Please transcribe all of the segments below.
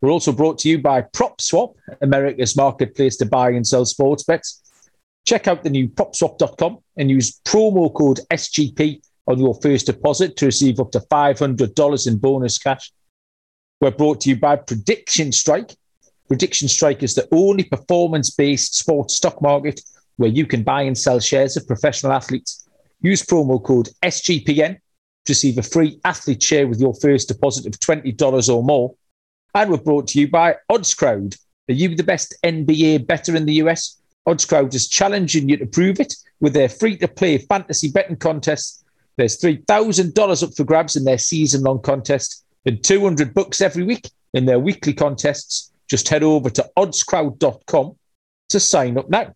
We're also brought to you by PropSwap, America's marketplace to buy and sell sports bets. Check out the new PropSwap.com and use promo code SGP on your first deposit to receive up to $500 in bonus cash. We're brought to you by Prediction Strike. Prediction Strike is the only performance based sports stock market where you can buy and sell shares of professional athletes. Use promo code SGPN to receive a free athlete share with your first deposit of $20 or more. And we're brought to you by OddsCrowd. Are you the best NBA better in the US? OddsCrowd is challenging you to prove it with their free to play fantasy betting contest. There's $3,000 up for grabs in their season long contest and 200 bucks every week in their weekly contests. Just head over to oddscrowd.com to sign up now.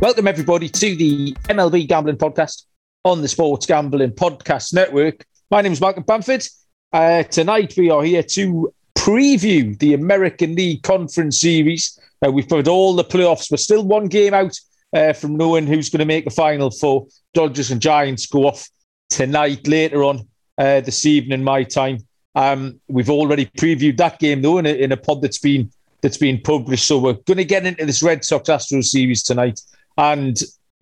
Welcome, everybody, to the MLB Gambling Podcast on the Sports Gambling Podcast Network. My name is Malcolm Bamford. Uh, tonight, we are here to preview the American League Conference Series. Uh, we've covered all the playoffs. We're still one game out uh, from knowing who's going to make the final four. Dodgers and Giants go off tonight, later on uh, this evening, my time. Um, we've already previewed that game, though, in a, in a pod that's been that's been published. So we're going to get into this Red Sox Astros series tonight. And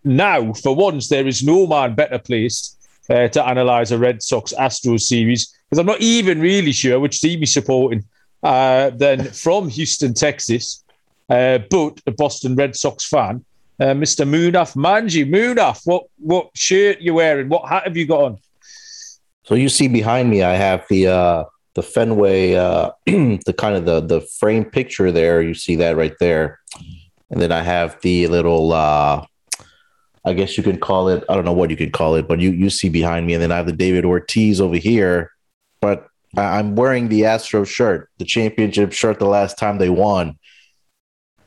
now, for once, there is no man better placed uh, to analyse a Red Sox Astros series because I'm not even really sure which team he's supporting uh, than from Houston, Texas, uh, but a Boston Red Sox fan, uh, Mr. Munaf Manji. Munaf, what what shirt you wearing? What hat have you got on? So you see behind me, I have the uh, the Fenway, uh, the kind of the the frame picture there. You see that right there, and then I have the little I guess you could call it. I don't know what you could call it, but you you see behind me, and then I have the David Ortiz over here. But I, am wearing the Astro shirt, the championship shirt, the last time they won.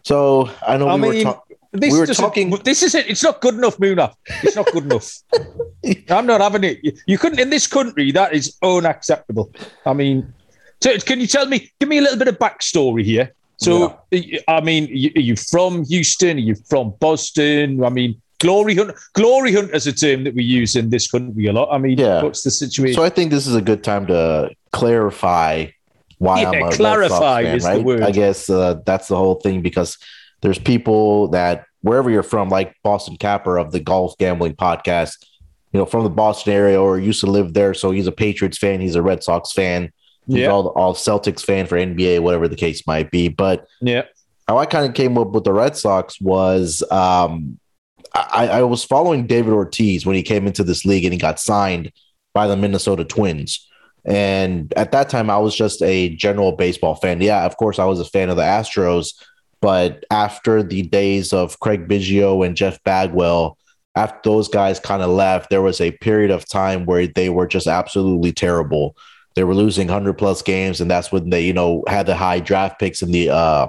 So I know I we mean, were, ta- we were talking. This is it. It's not good enough, Muna. It's not good enough. I'm not having it. You couldn't in this country. That is unacceptable. I mean, so can you tell me? Give me a little bit of backstory here. So, yeah. I mean, are you from Houston? Are you from Boston? I mean, glory hunt glory hunt is a term that we use in this country a lot i mean yeah. what's the situation so i think this is a good time to clarify why yeah, i'm a clarify fan, is right? the word i guess uh, that's the whole thing because there's people that wherever you're from like boston capper of the golf gambling podcast you know from the boston area or used to live there so he's a patriots fan he's a red sox fan he's yeah. all, all celtics fan for nba whatever the case might be but yeah how i kind of came up with the red sox was um I, I was following David Ortiz when he came into this league and he got signed by the Minnesota Twins. And at that time, I was just a general baseball fan. Yeah, of course, I was a fan of the Astros. But after the days of Craig Biggio and Jeff Bagwell, after those guys kind of left, there was a period of time where they were just absolutely terrible. They were losing 100 plus games, and that's when they, you know, had the high draft picks in the uh,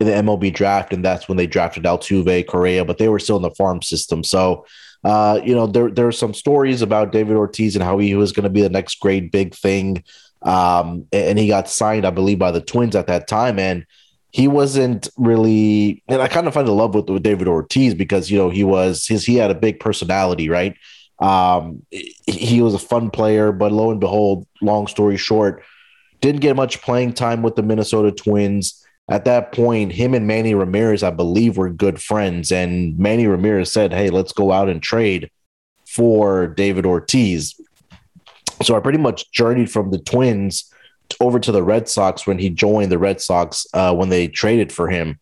in the MLB draft, and that's when they drafted Altuve, Correa, but they were still in the farm system. So, uh, you know, there there are some stories about David Ortiz and how he was going to be the next great big thing. Um, and he got signed, I believe, by the Twins at that time, and he wasn't really. And I kind of fell in love with, with David Ortiz because you know he was his he had a big personality, right? Um, he was a fun player, but lo and behold, long story short, didn't get much playing time with the Minnesota Twins at that point, him and Manny Ramirez, I believe, were good friends. And Manny Ramirez said, Hey, let's go out and trade for David Ortiz. So I pretty much journeyed from the Twins over to the Red Sox when he joined the Red Sox uh, when they traded for him.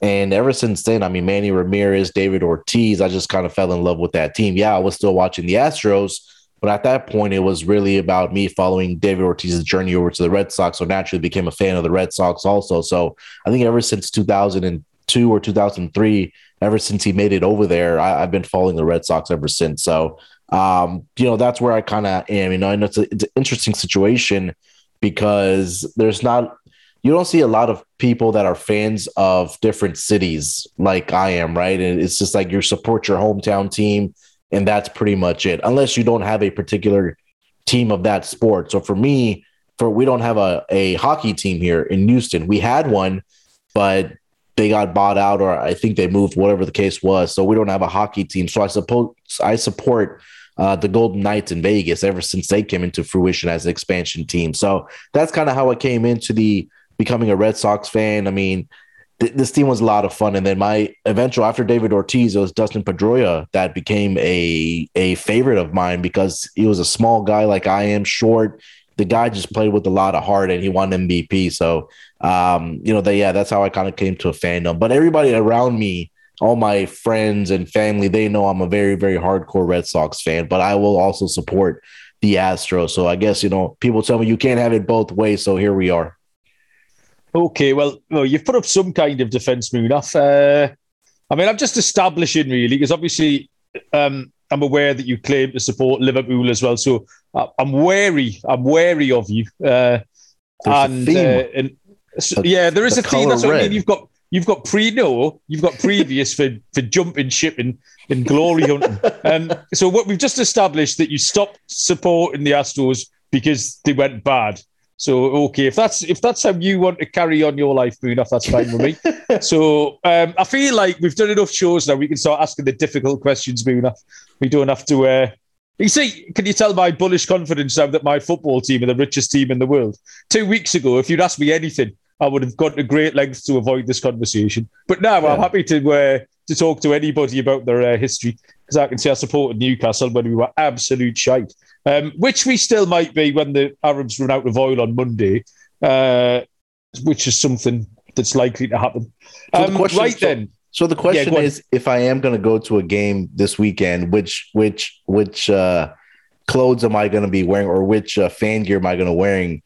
And ever since then, I mean, Manny Ramirez, David Ortiz, I just kind of fell in love with that team. Yeah, I was still watching the Astros, but at that point, it was really about me following David Ortiz's journey over to the Red Sox. So naturally became a fan of the Red Sox also. So I think ever since 2002 or 2003, ever since he made it over there, I, have been following the Red Sox ever since. So um, you know, that's where I kind of am, you know, and it's, a, it's an interesting situation because there's not, you don't see a lot of people that are fans of different cities like I am, right? And it's just like you support your hometown team, and that's pretty much it, unless you don't have a particular team of that sport. So for me, for we don't have a, a hockey team here in Houston. We had one, but they got bought out, or I think they moved, whatever the case was. So we don't have a hockey team. So I suppose I support uh, the Golden Knights in Vegas ever since they came into fruition as an expansion team. So that's kind of how I came into the becoming a Red Sox fan. I mean, th- this team was a lot of fun, and then my eventual after David Ortiz, it was Dustin Pedroia that became a a favorite of mine because he was a small guy like I am, short. The guy just played with a lot of heart, and he won MVP. So, um, you know, that yeah, that's how I kind of came to a fandom. But everybody around me all my friends and family, they know I'm a very, very hardcore Red Sox fan, but I will also support the Astros. So I guess, you know, people tell me you can't have it both ways. So here we are. Okay, well, well you've put up some kind of defence, Munaf. Uh, I mean, I'm just establishing really, because obviously um, I'm aware that you claim to support Liverpool as well. So I'm wary, I'm wary of you. Uh, and, uh, and so, yeah, there is a theme. That's what I mean. You've got You've got pre no, you've got previous for for jumping ship and, and glory hunting. Um, so what we've just established that you stopped supporting the Astros because they went bad. So okay, if that's if that's how you want to carry on your life, Boone, that's fine with me. so um, I feel like we've done enough shows now. We can start asking the difficult questions, Boone. We don't have to. Uh, you see, can you tell my bullish confidence now that my football team are the richest team in the world? Two weeks ago, if you'd asked me anything, I would have gone to great lengths to avoid this conversation. But now yeah. I'm happy to uh, to talk to anybody about their uh, history because I can see I supported Newcastle when we were absolute shite, um, which we still might be when the Arabs run out of oil on Monday, uh, which is something that's likely to happen. So um, the question, right so, then. So the question yeah, is, if I am going to go to a game this weekend, which which which uh, clothes am I going to be wearing, or which uh, fan gear am I going to wearing?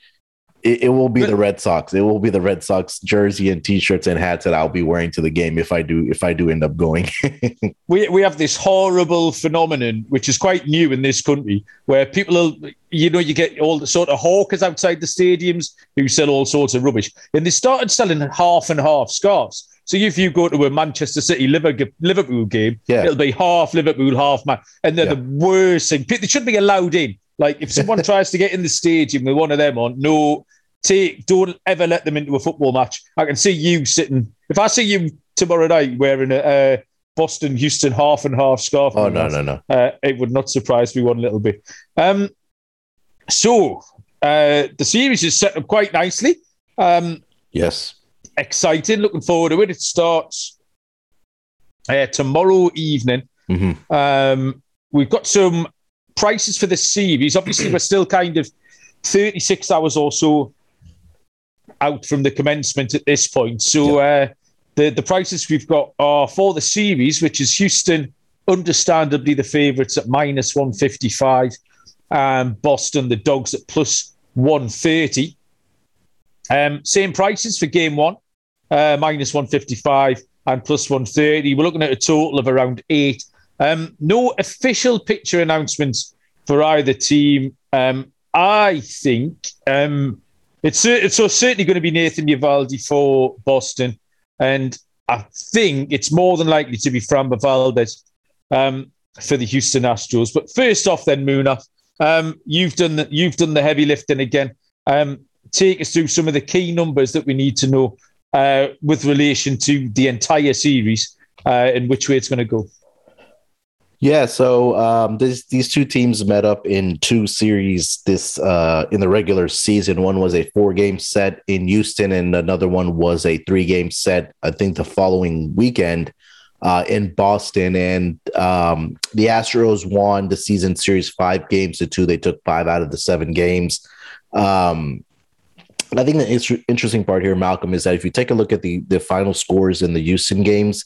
It, it, will be the Red Sox. It will be the Red Sox jersey and T-shirts and hats that I'll be wearing to the game if I do if I do end up going. we we have this horrible phenomenon which is quite new in this country where people are you know you get all the sort of hawkers outside the stadiums who sell all sorts of rubbish and they started selling half and half scarves. So if you go to a Manchester City Liverpool game, yeah. it'll be half Liverpool, half man, and they're yeah. the worst thing. They should be allowed in. Like if someone tries to get in the stadium with one of them on, no, take don't ever let them into a football match. I can see you sitting. If I see you tomorrow night wearing a, a Boston Houston half and half scarf, oh no no no, uh, it would not surprise me one little bit. Um, so uh, the series is set up quite nicely. Um, yes, exciting. Looking forward to it. It starts uh, tomorrow evening. Mm-hmm. Um, we've got some prices for the series. Obviously, we're still kind of 36 hours or so out from the commencement at this point. So uh, the the prices we've got are for the series, which is Houston, understandably the favourites at minus 155, and Boston, the dogs at plus 130. Um, same prices for game one, uh, minus 155 and plus 130. We're looking at a total of around eight. Um, no official picture announcements for either team. Um, I think um, it's it's so certainly going to be Nathan Eovaldi for Boston, and I think it's more than likely to be Framber Valdez um, for the Houston Astros. But first off, then Muna, um, you've done the, you've done the heavy lifting again. Um, take us through some of the key numbers that we need to know uh, with relation to the entire series uh, and which way it's going to go. Yeah, so um, this, these two teams met up in two series this uh, in the regular season. One was a four game set in Houston, and another one was a three game set. I think the following weekend uh, in Boston, and um, the Astros won the season series five games to two. They took five out of the seven games. Um, I think the interesting part here, Malcolm, is that if you take a look at the the final scores in the Houston games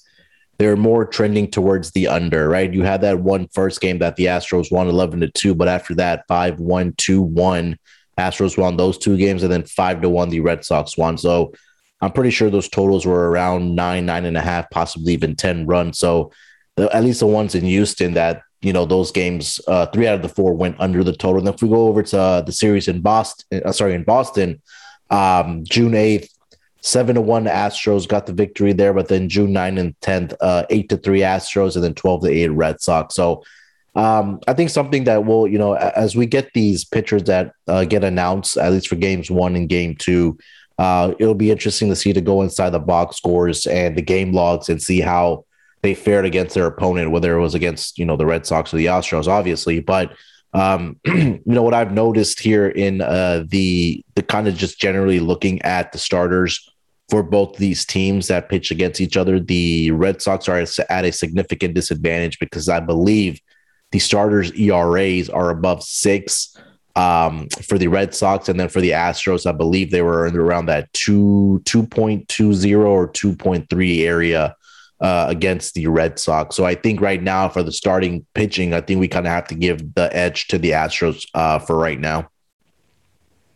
they're more trending towards the under, right? You had that one first game that the Astros won 11 to 2, but after that, 5 1 2 1. Astros won those two games, and then 5 to 1, the Red Sox won. So I'm pretty sure those totals were around nine, nine and a half, possibly even 10 runs. So the, at least the ones in Houston that you know those games, uh, three out of the four went under the total. And if we go over to uh, the series in Boston, uh, sorry, in Boston, um, June eighth, seven to one Astros got the victory there, but then June 9th and tenth, uh, eight to three Astros, and then twelve to eight Red Sox. So um, I think something that will, you know, as we get these pitchers that uh, get announced, at least for games one and game two, uh, it'll be interesting to see to go inside the box scores and the game logs and see how they fared against their opponent, whether it was against, you know, the Red Sox or the Astros, obviously. But, um, you know, what I've noticed here in uh, the, the kind of just generally looking at the starters for both these teams that pitch against each other, the Red Sox are at a significant disadvantage because I believe the starters' ERAs are above six um, for the Red Sox, and then for the Astros, I believe they were around that two two point two zero or two point three area uh, against the Red Sox. So I think right now for the starting pitching, I think we kind of have to give the edge to the Astros uh, for right now.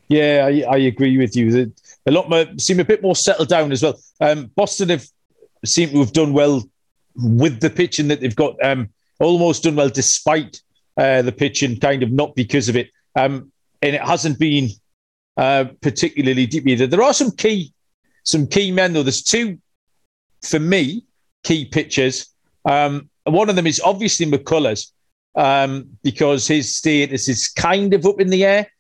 Yeah, I, I agree with you. A lot more seem a bit more settled down as well. Um, Boston have seem to have done well with the pitching that they've got. Um, almost done well despite uh, the pitching, kind of not because of it. Um, and it hasn't been uh, particularly deep either. There are some key, some key men though. There's two, for me, key pitchers. Um, one of them is obviously McCullers um, because his status is kind of up in the air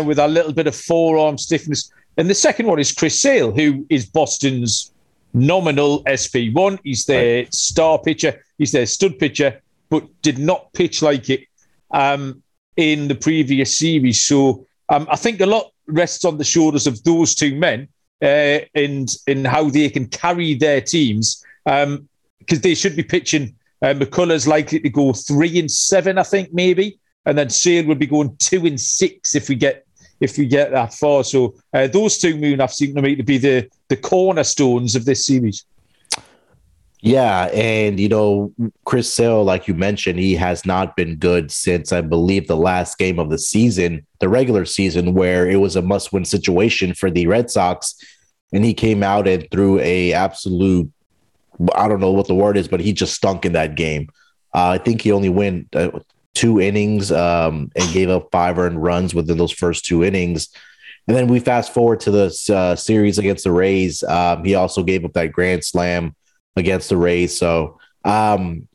uh, with a little bit of forearm stiffness. And the second one is Chris Sale, who is Boston's nominal SP1. He's their right. star pitcher. He's their stud pitcher but did not pitch like it um, in the previous series. So um, I think a lot rests on the shoulders of those two men uh, and in how they can carry their teams because um, they should be pitching. Uh, McCullers likely to go three and seven, I think maybe, and then Sale would be going two and six if we get if we get that far. So uh, those two moon have seem to me to be the the cornerstones of this series. Yeah, and you know, Chris Sale, like you mentioned, he has not been good since I believe the last game of the season, the regular season, where it was a must-win situation for the Red Sox, and he came out and threw a absolute, I don't know what the word is, but he just stunk in that game. Uh, I think he only went uh, two innings um, and gave up five earned runs within those first two innings. And then we fast forward to the uh, series against the Rays. Um, he also gave up that grand slam against the Rays. So, um,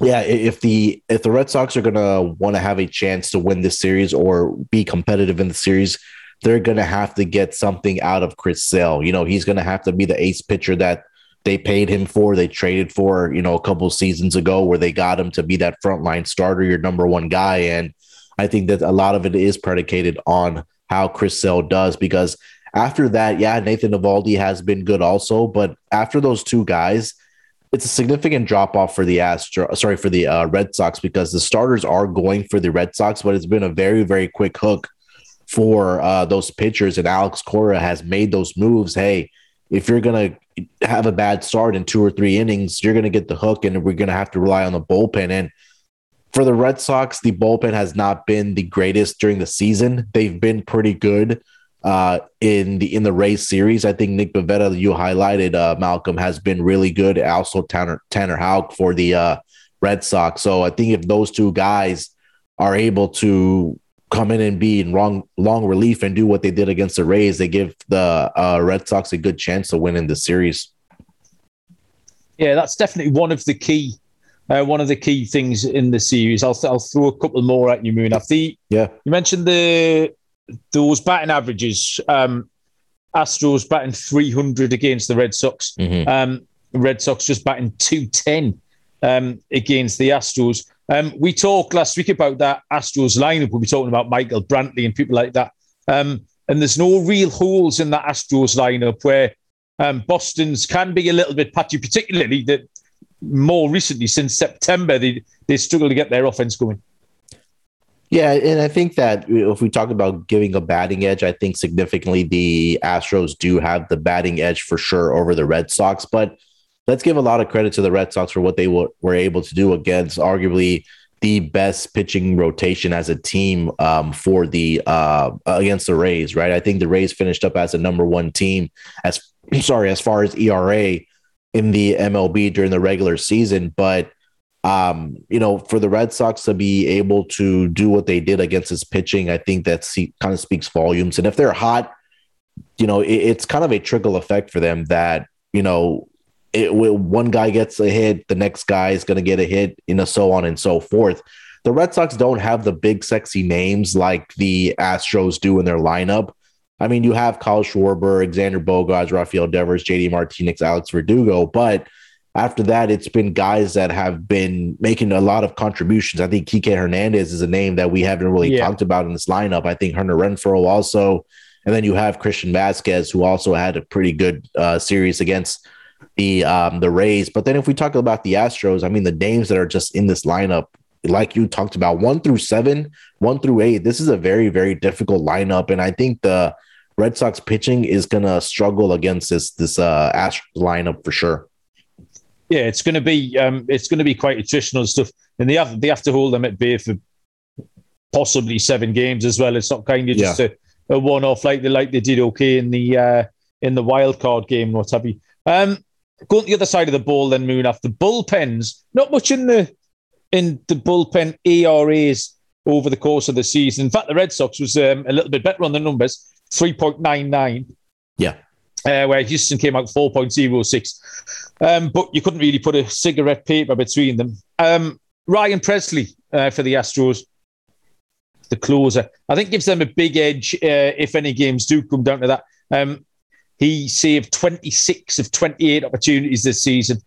yeah, if the if the Red Sox are gonna want to have a chance to win this series or be competitive in the series, they're gonna have to get something out of Chris Sale. You know, he's gonna have to be the ace pitcher that they paid him for, they traded for, you know, a couple seasons ago where they got him to be that frontline starter, your number one guy. And I think that a lot of it is predicated on how Chris Sale does because after that, yeah, Nathan Eovaldi has been good also, but after those two guys, it's a significant drop off for the Astro, sorry for the uh, Red Sox because the starters are going for the Red Sox, but it's been a very very quick hook for uh, those pitchers, and Alex Cora has made those moves. Hey, if you're gonna have a bad start in two or three innings, you're gonna get the hook, and we're gonna have to rely on the bullpen. And for the Red Sox, the bullpen has not been the greatest during the season. They've been pretty good uh, in the in the race series. I think Nick Pivetta, you highlighted uh, Malcolm, has been really good. Also, Tanner Tanner Houck for the uh, Red Sox. So I think if those two guys are able to come in and be in long long relief and do what they did against the Rays, they give the uh, Red Sox a good chance to win in the series. Yeah, that's definitely one of the key uh, one of the key things in the series. I'll, th- I'll throw a couple more at you, Moon. The yeah, you mentioned the those batting averages. Um, Astros batting 300 against the Red Sox. Mm-hmm. Um, Red Sox just batting 210 um, against the Astros. Um, we talked last week about that Astros lineup. We'll be talking about Michael Brantley and people like that. Um, and there's no real holes in that Astros lineup where um, Boston's can be a little bit patchy, particularly that more recently since September they they struggle to get their offense going. Yeah, and I think that if we talk about giving a batting edge, I think significantly the Astros do have the batting edge for sure over the Red Sox. But let's give a lot of credit to the Red Sox for what they w- were able to do against arguably the best pitching rotation as a team um, for the uh, against the Rays. Right, I think the Rays finished up as a number one team as sorry as far as ERA in the MLB during the regular season, but Um, you know, for the Red Sox to be able to do what they did against his pitching, I think that kind of speaks volumes. And if they're hot, you know, it, it's kind of a trickle effect for them that, you know, it, one guy gets a hit, the next guy is going to get a hit, you know, so on and so forth. The Red Sox don't have the big, sexy names like the Astros do in their lineup. I mean, you have Kyle Schwarber, Xander Bogaerts, Rafael Devers, JD Martinez, Alex Verdugo, but after that, it's been guys that have been making a lot of contributions. I think Kike Hernandez is a name that we haven't really yeah. talked about in this lineup. I think Hunter Renfroe also, and then you have Christian Vázquez, who also had a pretty good uh, series against the um, the Rays. But then if we talk about the Astros, I mean the names that are just in this lineup, like you talked about, one through seven, one through eight. This is a very very difficult lineup, and I think the Red Sox pitching is gonna struggle against this this uh, Astros lineup for sure. Yeah, it's going to be um, it's to be quite attritional stuff, and they have they have to hold them at bay for possibly seven games as well. It's not kind of just yeah. a, a one off like they like they did okay in the uh, in the wild card game, what have you. Um, going to the other side of the ball, then moving off the bullpens. Not much in the in the bullpen ERAs over the course of the season. In fact, the Red Sox was um, a little bit better on the numbers, three point nine nine. Yeah. Uh, where Houston came out 4.06. Um, but you couldn't really put a cigarette paper between them. Um, Ryan Pressly uh, for the Astros, the closer, I think gives them a big edge uh, if any games do come down to that. Um, he saved 26 of 28 opportunities this season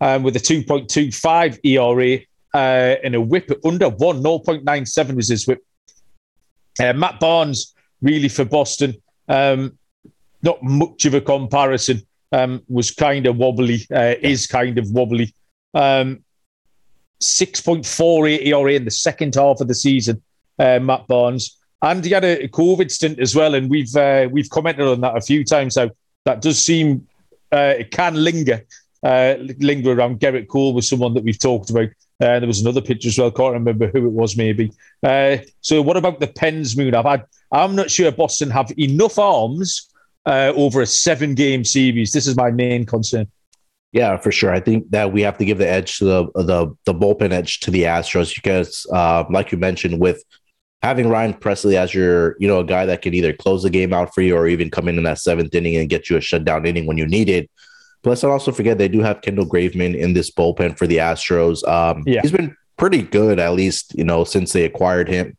um, with a 2.25 ERA uh, and a whip under one. 0.97 was his whip. Uh, Matt Barnes, really for Boston, um, not much of a comparison. Um, was kind of wobbly, uh, is kind of wobbly. Um, 6.48 ERA in the second half of the season, uh, Matt Barnes and he had a COVID stint as well, and we've uh, we've commented on that a few times. So that does seem uh, it can linger uh, linger around. Gerrit Cole was someone that we've talked about. Uh, there was another pitcher as well. Can't remember who it was. Maybe. Uh, so what about the Pens moon? I've had, I'm not sure Boston have enough arms uh, over a seven game series. This is my main concern. Yeah, for sure. I think that we have to give the edge to the the, the bullpen edge to the Astros because, uh, like you mentioned, with having Ryan Pressly as your, you know, a guy that can either close the game out for you or even come in in that seventh inning and get you a shutdown inning when you need it. Plus, I also forget they do have Kendall Graveman in this bullpen for the Astros. Um, yeah. He's been pretty good, at least, you know, since they acquired him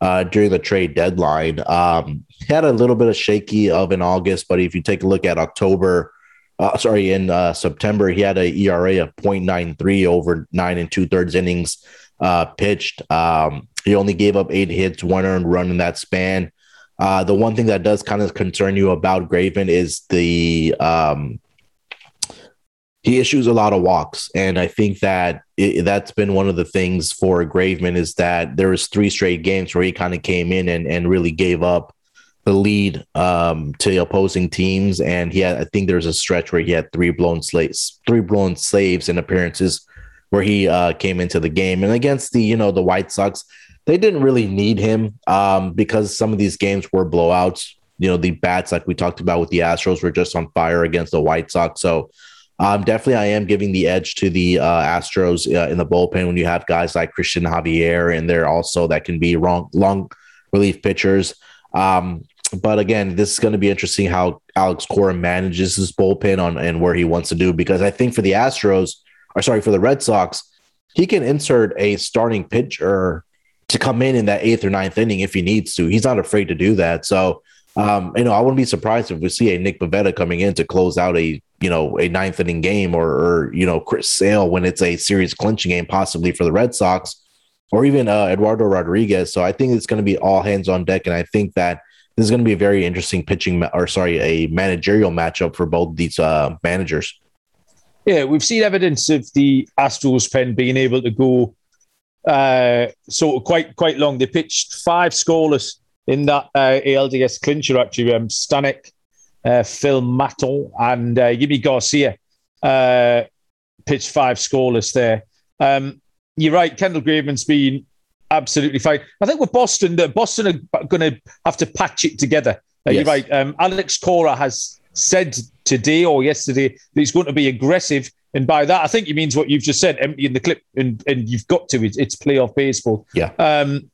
uh, during the trade deadline. Um, he had a little bit of shaky of in August, but if you take a look at October, uh, sorry, in uh, September, he had a ERA of 0.93 over nine and two thirds innings uh, pitched. Um, he only gave up eight hits, one earned run in that span. Uh, the one thing that does kind of concern you about Graveman is the um, he issues a lot of walks, and I think that it, that's been one of the things for Graveman is that there was three straight games where he kind of came in and, and really gave up the lead um, to opposing teams, and he had I think there was a stretch where he had three blown slaves, three blown saves in appearances where he uh, came into the game, and against the you know the White Sox they didn't really need him um, because some of these games were blowouts. You know, the bats, like we talked about with the Astros, were just on fire against the White Sox. So, um, definitely, I am giving the edge to the uh, Astros uh, in the bullpen when you have guys like Cristian Javier and there also that can be long, long relief pitchers. Um, but again, this is going to be interesting how Alex Cora manages his bullpen on and where he wants to do because I think for the Astros, or sorry, for the Red Sox, he can insert a starting pitcher to come in in that eighth or ninth inning if he needs to. He's not afraid to do that. So, um, you know, I wouldn't be surprised if we see a Nick Pivetta coming in to close out a you know a ninth inning game, or, or you know Chris Sale when it's a series clinching game, possibly for the Red Sox, or even uh, Eduardo Rodriguez. So I think it's going to be all hands on deck, and I think that this is going to be a very interesting pitching, or sorry, a managerial matchup for both these uh, managers. Yeah, we've seen evidence of the Astros pen being able to go uh, so quite quite long. They pitched five scoreless in that uh, ALDS clincher. Actually, um, Stanek, uh, Phil Maton, and uh, Garcia uh, pitched five scoreless there. Um, you're right. Kendall Graveman's been absolutely fine. I think with Boston, that Boston are going to have to patch it together. Uh, yes. You're right. Um, Alex Cora has said today or yesterday that he's going to be aggressive And by that, I think he means what you've just said, emptying the clip, and, and you've got to. It's, it's playoff baseball. Yeah. Um,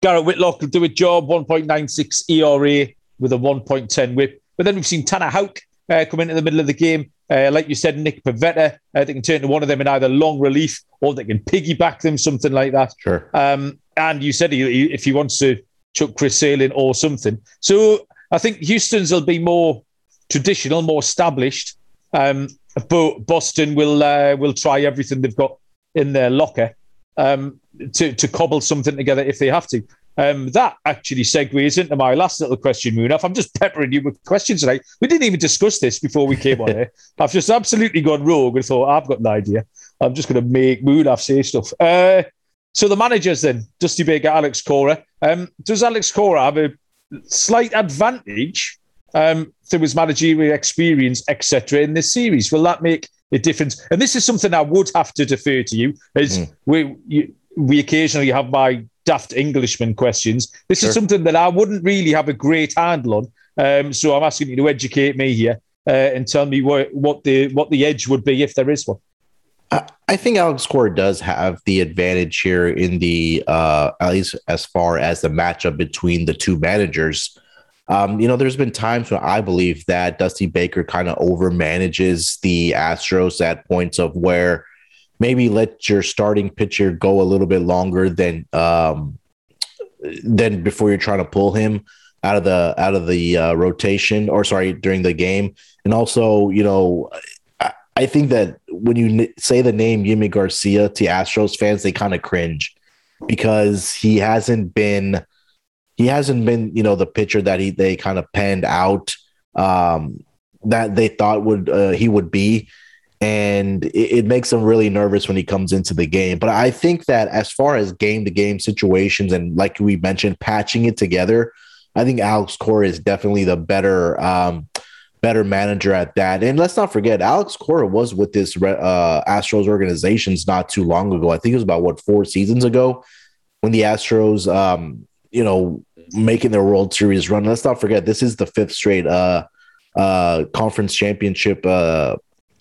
Garrett Whitlock will do a job, 1.96 ERA with a 1.10 whip. But then we've seen Tanner Houck uh, come into the middle of the game. Uh, like you said, Nick Pivetta, uh, they can turn to one of them in either long relief or they can piggyback them, something like that. Sure. Um, and you said he, he, if he wants to chuck Chris Sale in or something. So I think Houston's will be more traditional, more established. Um, but Boston will uh, will try everything they've got in their locker um, to to cobble something together if they have to. Um, that actually segues into my last little question, Munaf. I'm just peppering you with questions tonight. We didn't even discuss this before we came on here. I've just absolutely gone rogue and thought, I've got an idea. I'm just going to make Munaf say stuff. Uh, so the managers then, Dusty Baker, Alex Cora. Um, does Alex Cora have a slight advantage um, through his managerial experience, etc., in this series? Will that make a difference? And this is something I would have to defer to you, as mm. we you, we occasionally have my daft Englishman questions. This sure. is something that I wouldn't really have a great handle on. Um, so I'm asking you to educate me here uh, and tell me what, what the what the edge would be if there is one. I think Alex Cora does have the advantage here in the uh, at least as far as the matchup between the two managers. Um, you know, there's been times when I believe that Dusty Baker kind of overmanages the Astros at points of where maybe let your starting pitcher go a little bit longer than um, than before you're trying to pull him out of the out of the uh, rotation or sorry during the game, and also you know I think that when you say the name Yimi Garcia to Astros fans, they kind of cringe because he hasn't been he hasn't been you know the pitcher that he they kind of panned out um, that they thought would uh, he would be and it, it, makes him really nervous when he comes into the game but i think that as far as game to game situations and like we mentioned patching it together i think alex cora is definitely the better um, better manager at that. And let's not forget, Alex Cora was with this uh, Astros organizations not too long ago. I think it was about what four seasons ago when the Astros, um, you know, making their World Series run. Let's not forget, this is the fifth straight uh, uh, conference championship uh,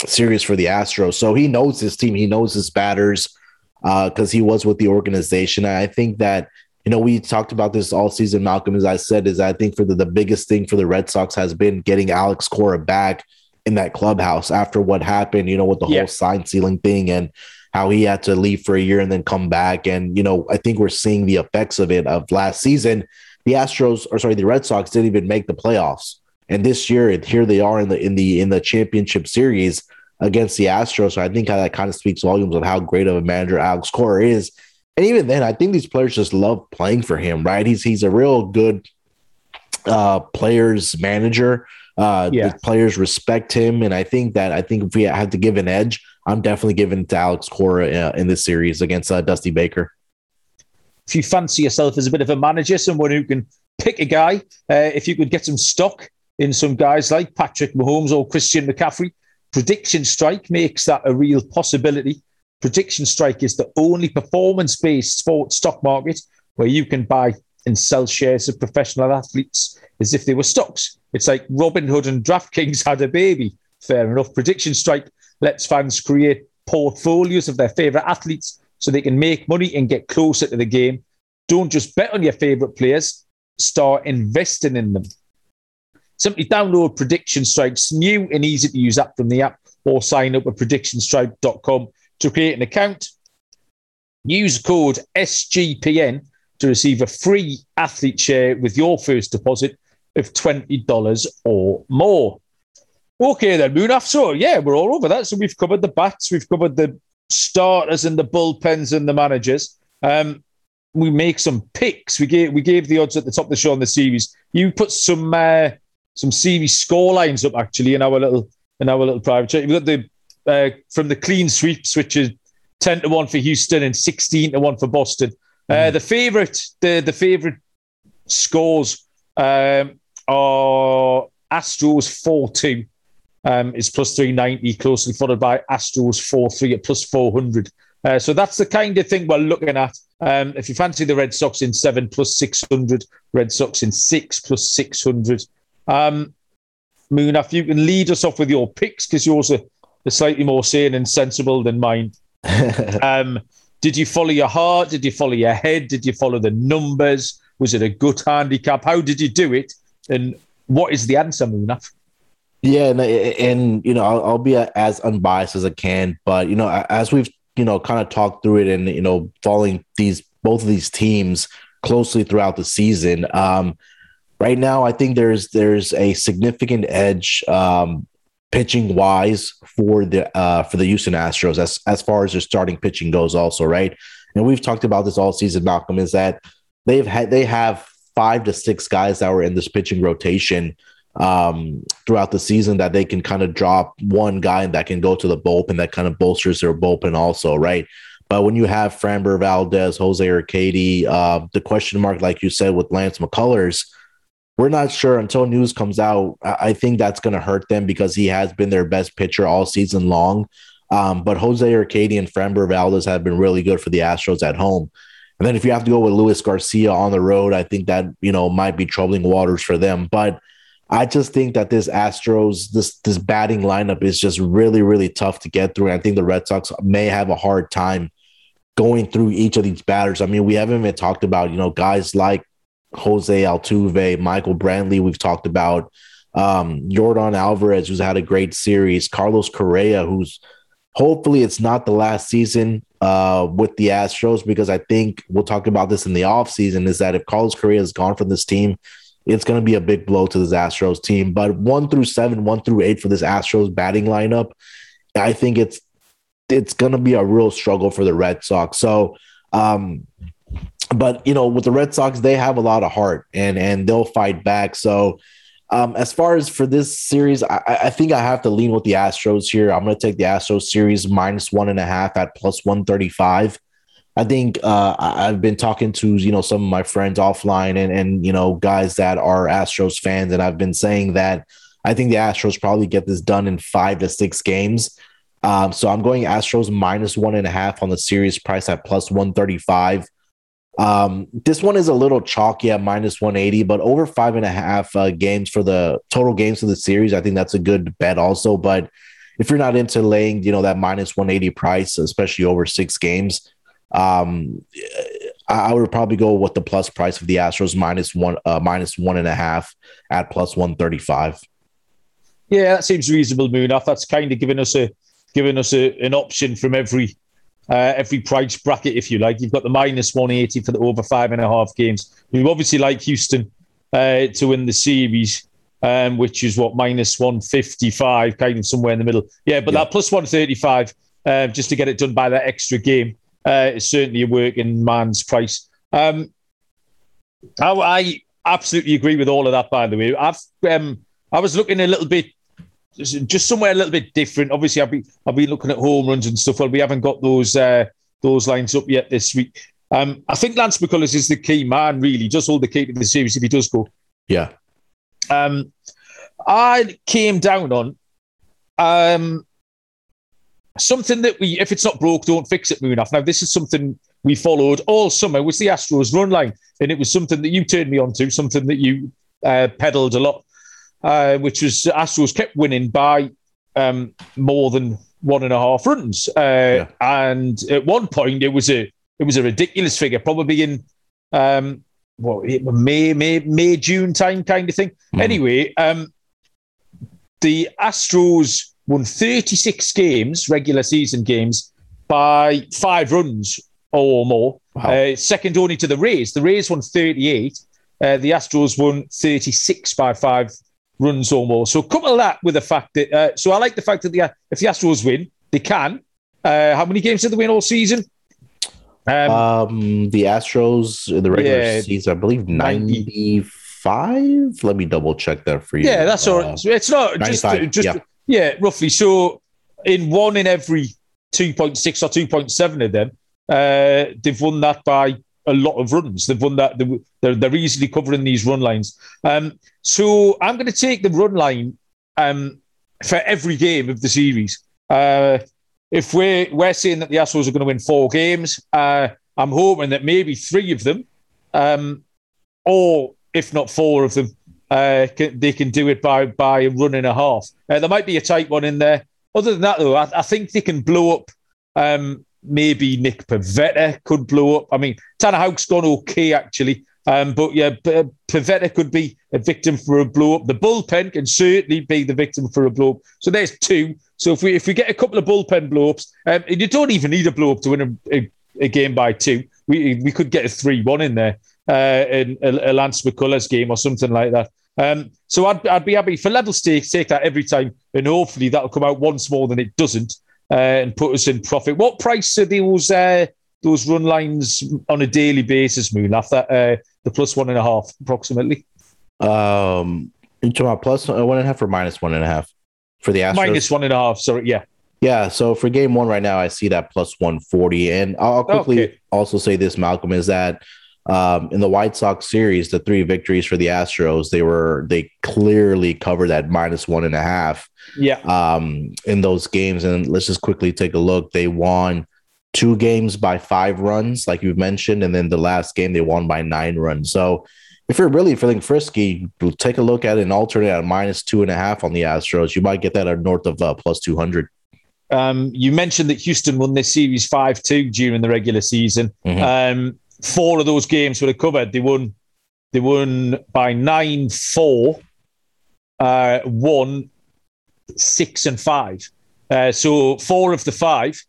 series for the Astros. So he knows his team, he knows his batters because uh, he was with the organization. And I think that you know, we talked about this all season, Malcolm, as I said, is I think for the, the biggest thing for the Red Sox has been getting Alex Cora back in that clubhouse after what happened, you know, with the yeah. whole sign sealing thing and how he had to leave for a year and then come back. And, you know, I think we're seeing the effects of it of last season. The Astros, or sorry, the Red Sox didn't even make the playoffs. And this year, here they are in the in the in the championship series against the Astros. So I think that kind of speaks volumes of how great of a manager Alex Cora is and even then, I think these players just love playing for him, right? He's he's a real good uh, players manager. Uh, yeah. The players respect him, and I think that I think if we have to give an edge, I'm definitely giving to Alex Cora uh, in this series against uh, Dusty Baker. If you fancy yourself as a bit of a manager, someone who can pick a guy, uh, if you could get some stock in some guys like Patrick Mahomes or Christian McCaffrey, prediction strike makes that a real possibility. Prediction Strike is the only performance based sports stock market where you can buy and sell shares of professional athletes as if they were stocks. It's like Robinhood and DraftKings had a baby. Fair enough. Prediction Strike lets fans create portfolios of their favorite athletes so they can make money and get closer to the game. Don't just bet on your favorite players, start investing in them. Simply download Prediction Strike's new and easy to use app from the app or sign up at predictionstrike.com to create an account. Use code SGPN to receive a free athlete share with your first deposit of $20 or more. Okay, then, Munaf. So, yeah, we're all over that. So, we've covered the bats, we've covered the starters and the bullpens and the managers. Um, we make some picks. We gave we gave the odds at the top of the show on the series. You put some uh, some series score lines up actually in our little in our little private chat. We've got the uh, from the clean sweeps, which is 10 to 1 for Houston and 16 to 1 for Boston. Uh, mm. the favorite, the, the favorite scores um, are Astros 4 2 um, is plus 390, closely followed by Astros 4 3 at plus 400. Uh, so that's the kind of thing we're looking at. Um, if you fancy the Red Sox in seven plus 600, Red Sox in six plus 600. Um, Moon, if you can lead us off with your picks, because yours are slightly more sane and sensible than mine. um, did you follow your heart? Did you follow your head? Did you follow the numbers? Was it a good handicap? How did you do it? And what is the answer, Munaf? Yeah, and, and you know, I'll, I'll, be as unbiased as I can, but you know, as we've you know kind of talked through it, and you know, following these both of these teams closely throughout the season. Um, right now, I think there's there's a significant edge um, pitching wise for the uh, for the Houston Astros as as far as their starting pitching goes. Also, right, and we've talked about this all season. Malcolm is that they've had they have five to six guys that were in this pitching rotation um, throughout the season that they can kind of drop one guy that can go to the bullpen that kind of bolsters their bullpen also, right? But when you have Framber Valdez, Jose Urquidy, uh, the question mark, like you said, with Lance McCullers, we're not sure until news comes out. I think that's going to hurt them because he has been their best pitcher all season long. Um, but Jose Urquidy and Framber Valdez have been really good for the Astros at home. And then if you have to go with Luis Garcia on the road, I think that you know might be troubling waters for them. But I just think that this Astros, this this batting lineup is just really, really tough to get through. I think the Red Sox may have a hard time going through each of these batters. I mean, we haven't even talked about, you know, guys like Jose Altuve, Michael Brantley, we've talked about um, Yordan Alvarez, who's had a great series, Carlos Correa, who's hopefully it's not the last season uh, with the Astros, because I think we'll talk about this in the offseason, is that if Carlos Correa is gone from this team, it's going to be a big blow to this Astros team. But one through seven, one through eight for this Astros batting lineup, I think it's it's going to be a real struggle for the Red Sox. So, um, but you know, with the Red Sox, they have a lot of heart and and they'll fight back. So, um, as far as for this series, I, I think I have to lean with the Astros here. I'm going to take the Astros series minus one and a half at plus one thirty five. I think uh, I've been talking to you know some of my friends offline and and you know guys that are Astros fans, and I've been saying that I think the Astros probably get this done in five to six games. Um, so I'm going Astros minus one and a half on the series price at plus one thirty five. Um, this one is a little chalky at minus 180, but over five and a half uh, games for the total games of the series, I think that's a good bet also. But if you're not into laying, you know, that minus 180 price, especially over six games, um, I, would probably go with the plus price of the Astros minus one, uh, minus one and a half at plus 135. Yeah, that seems reasonable, Munaf. That's kind of giving us a giving us a, an option from every uh, every price bracket, if you like. You've got the minus 180 for the over five and a half games. You obviously like Houston uh, to win the series, um, which is what minus 155, kind of somewhere in the middle. Yeah, but yeah. that plus 135 uh, just to get it done by that extra game uh, is certainly a working man's price. Um, I, I, absolutely agree with all of that. By the way, I've um, I was looking a little bit just somewhere a little bit different. Obviously, I've been I've been looking at home runs and stuff. Well, we haven't got those uh, those lines up yet this week. Um, I think Lance McCullers is the key man, really, just all the key to the series if he does go. Yeah. Um, I came down on um, something that we, if it's not broke, don't fix it, Munaf. Now, this is something we followed all summer was the Astros run line, and it was something that you turned me on to, something that you uh, peddled a lot uh, which was Astros kept winning by um, more than one and a half runs. Uh, yeah. And at one point, it was a it was a ridiculous figure, probably in um, what May May May June time kind of thing. Mm. Anyway, um, the Astros won 36 games, regular season games, by five runs or more. Wow. Uh, second only to the Rays. The Rays won 38. Uh, the Astros won 36 by five runs or more. So couple that with the fact that, uh, so I like the fact that the, if the Astros win, they can. Uh, how many games did they win all season? Um, um the Astros in the regular yeah, season, I believe 95. Let me double check that for you. Yeah, that's all right. Uh, it's not just, just yeah. Yeah, roughly. So in one in every 2.6 or 2.7 of them, uh, they've won that by a lot of runs. They've won that. They're, they're easily covering these run lines. Um, so I'm going to take the run line um, for every game of the series. Uh, if we're we're saying that the Astros are going to win four games, uh, I'm hoping that maybe three of them, um, or if not four of them, uh, can, they can do it by by a run and a half. Uh, there might be a tight one in there. other than that, though, I, I think they can blow up. Um, maybe Nick Pivetta could blow up. I mean, Tanner Houck's gone okay actually, um, but yeah, Pivetta could be a victim for a blow up. The bullpen can certainly be the victim for a blow up. So there's two. So if we if we get a couple of bullpen blow ups, um, you don't even need a blow up to win a, a, a game by two. We we could get a three one in there uh, in a, a Lance McCullers game or something like that. Um, so I'd, I'd be happy for level stakes, take that every time, and hopefully that'll come out once more than it doesn't uh, and put us in profit. What price are those uh, those run lines on a daily basis, Moon? After uh, the plus one and a half, approximately. Um, you talking about uh, one and a half or minus one and a half for the Astros? Minus one and a half. Sorry, yeah. Yeah, so for game one right now, I see that plus 140. And I'll quickly okay. also say this, Malcolm, is that um, in the White Sox series, the three victories for the Astros, they were they clearly covered that minus one and a half. Yeah. Um, in those games, and let's just quickly take a look. They won two games by five runs, like you mentioned, and then the last game they won by nine runs. So if you're really feeling frisky, take a look at an alternate at minus two and a half on the Astros. You might get that at north of uh, plus two hundred. Um, you mentioned that Houston won this series five two during the regular season. Mm-hmm. Um, four of those games were covered. They won. They won by nine four, uh, one six and five. Uh, so four of the five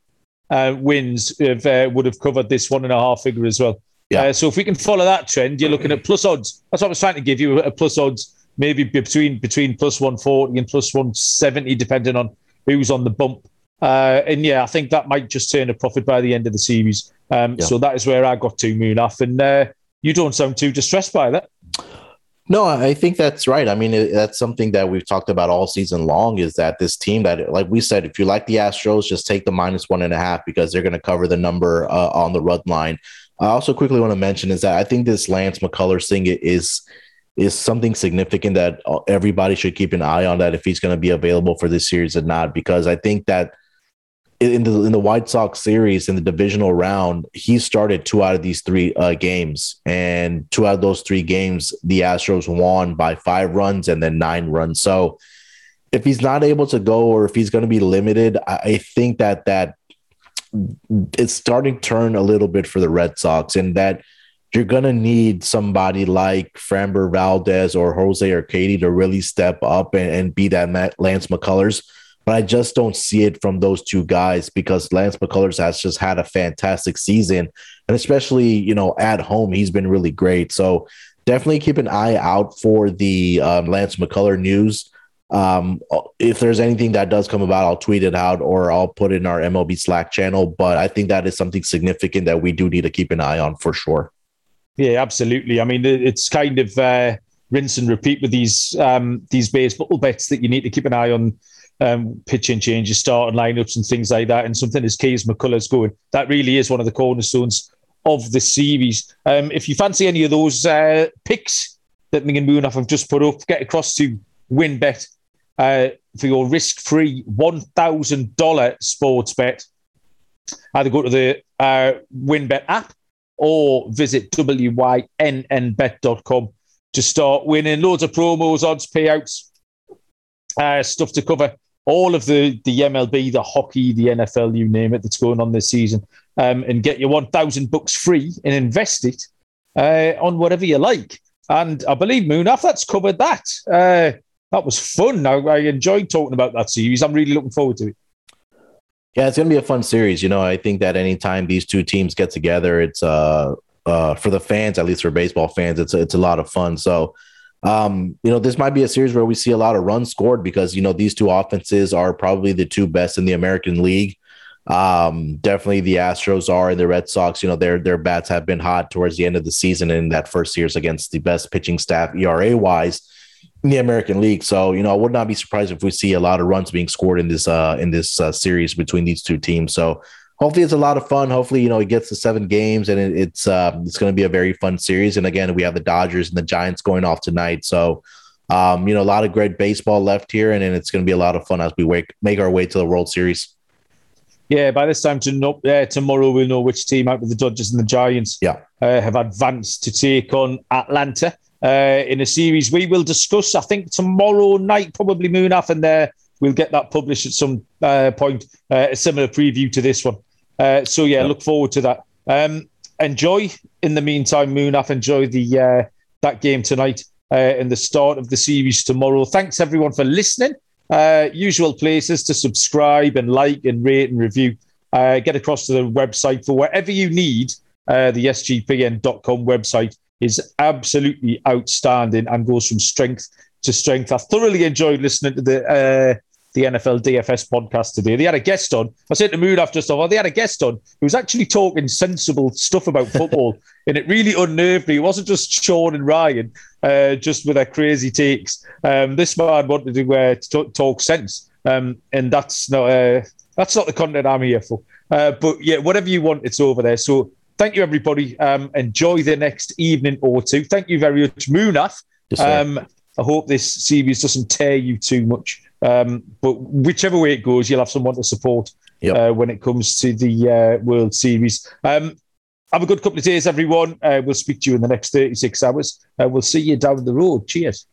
uh, wins have, uh, would have covered this one and a half figure as well. Yeah. Uh, so if we can follow that trend, you're looking at plus odds. That's what I was trying to give you a plus odds, maybe between between plus one forty and plus one seventy, depending on who's on the bump. Uh, and yeah, I think that might just turn a profit by the end of the series. Um, yeah. So that is where I got to Munaf, and uh, you don't sound too distressed by that. No, I think that's right. I mean, it, that's something that we've talked about all season long. Is that this team that, like we said, if you like the Astros, just take the minus one and a half because they're going to cover the number uh, on the run line. I also quickly want to mention is that I think this Lance McCullers thing is is something significant that everybody should keep an eye on that if he's going to be available for this series or not because I think that in the in the White Sox series in the divisional round, he started two out of these three uh, games, and two out of those three games, the Astros won by five runs and then nine runs. So, if he's not able to go, or if he's going to be limited, I, I think that that it's starting to turn a little bit for the Red Sox, and that you're going to need somebody like Framber Valdez or Jose Urquidy to really step up and, and be that Lance McCullers but I just don't see it from those two guys because Lance McCullers has just had a fantastic season. And especially, you know, at home, he's been really great. So definitely keep an eye out for the um, Lance McCuller news. Um, if there's anything that does come about, I'll tweet it out or I'll put it in our MLB Slack channel. But I think that is something significant that we do need to keep an eye on for sure. Yeah, absolutely. I mean, it's kind of uh, rinse and repeat with these um, these baseball bets that you need to keep an eye on um, pitching changes, starting lineups, and things like that. And something as key as McCullers going, that really is one of the cornerstones of the series. Um, if you fancy any of those uh, picks that Ming and Munaf have just put up, get across to WynnBET uh, for your risk-free $1,000 sports bet. Either go to the uh, WynnBET app or visit wynnbet.com to start winning. Loads of promos, odds, payouts, uh, stuff to cover all of the the MLB, the hockey, the NFL, you name it, that's going on this season, um, and get your one thousand bucks free and invest it uh, on whatever you like. And I believe Munaf, that's covered that. Uh, that was fun. I, I enjoyed talking about that series. I'm really looking forward to it. Yeah, it's gonna be a fun series. You know, I think that anytime these two teams get together, it's uh uh for the fans, at least for baseball fans, it's it's a lot of fun. So um, you know, this might be a series where we see a lot of runs scored because, you know, these two offenses are probably the two best in the American League. Um, definitely the Astros are and the Red Sox, you know, their their bats have been hot towards the end of the season in that first series against the best pitching staff ERA wise in the American League. So, you know, I would not be surprised if we see a lot of runs being scored in this uh in this uh, series between these two teams. So hopefully it's a lot of fun. Hopefully, you know, it gets to seven games and it, it's uh, it's going to be a very fun series. And again, we have the Dodgers and the Giants going off tonight, so um, you know, a lot of great baseball left here, and, and it's going to be a lot of fun as we wake, make our way to the World Series. Yeah, by this time to know, uh, tomorrow we'll know which team out of the Dodgers and the Giants yeah. uh, have advanced to take on Atlanta uh, in a series we will discuss. I think tomorrow night, probably Munaf, and uh, we'll get that published at some uh, point, uh, a similar preview to this one. Uh, so yeah, look forward to that. Um, enjoy in the meantime, Munaf. Enjoy the uh, that game tonight uh, and the start of the series tomorrow. Thanks everyone for listening. Uh, usual places to subscribe and like and rate and review. Uh, get across to the website for whatever you need. Uh, the sgpn.com website is absolutely outstanding and goes from strength to strength. I thoroughly enjoyed listening to the uh, the NFL DFS podcast today. They had a guest on. I said to Mood after stuff, oh, they had a guest on who was actually talking sensible stuff about football. and it really unnerved me. It wasn't just Sean and Ryan, uh, just with their crazy takes. Um, this man wanted to uh, t- talk sense. Um, and that's not uh, that's not the content I'm here for. Uh, but yeah, whatever you want, it's over there. So thank you, everybody. Um, enjoy the next evening or two. Thank you very much, Munaf. Yes, um, I hope this series doesn't tear you too much. Um, but whichever way it goes, you'll have someone to support yep. uh, when it comes to the uh, World Series. Um, have a good couple of days, everyone. Uh, we'll speak to you in the next 36 hours. Uh, we'll see you down the road. Cheers.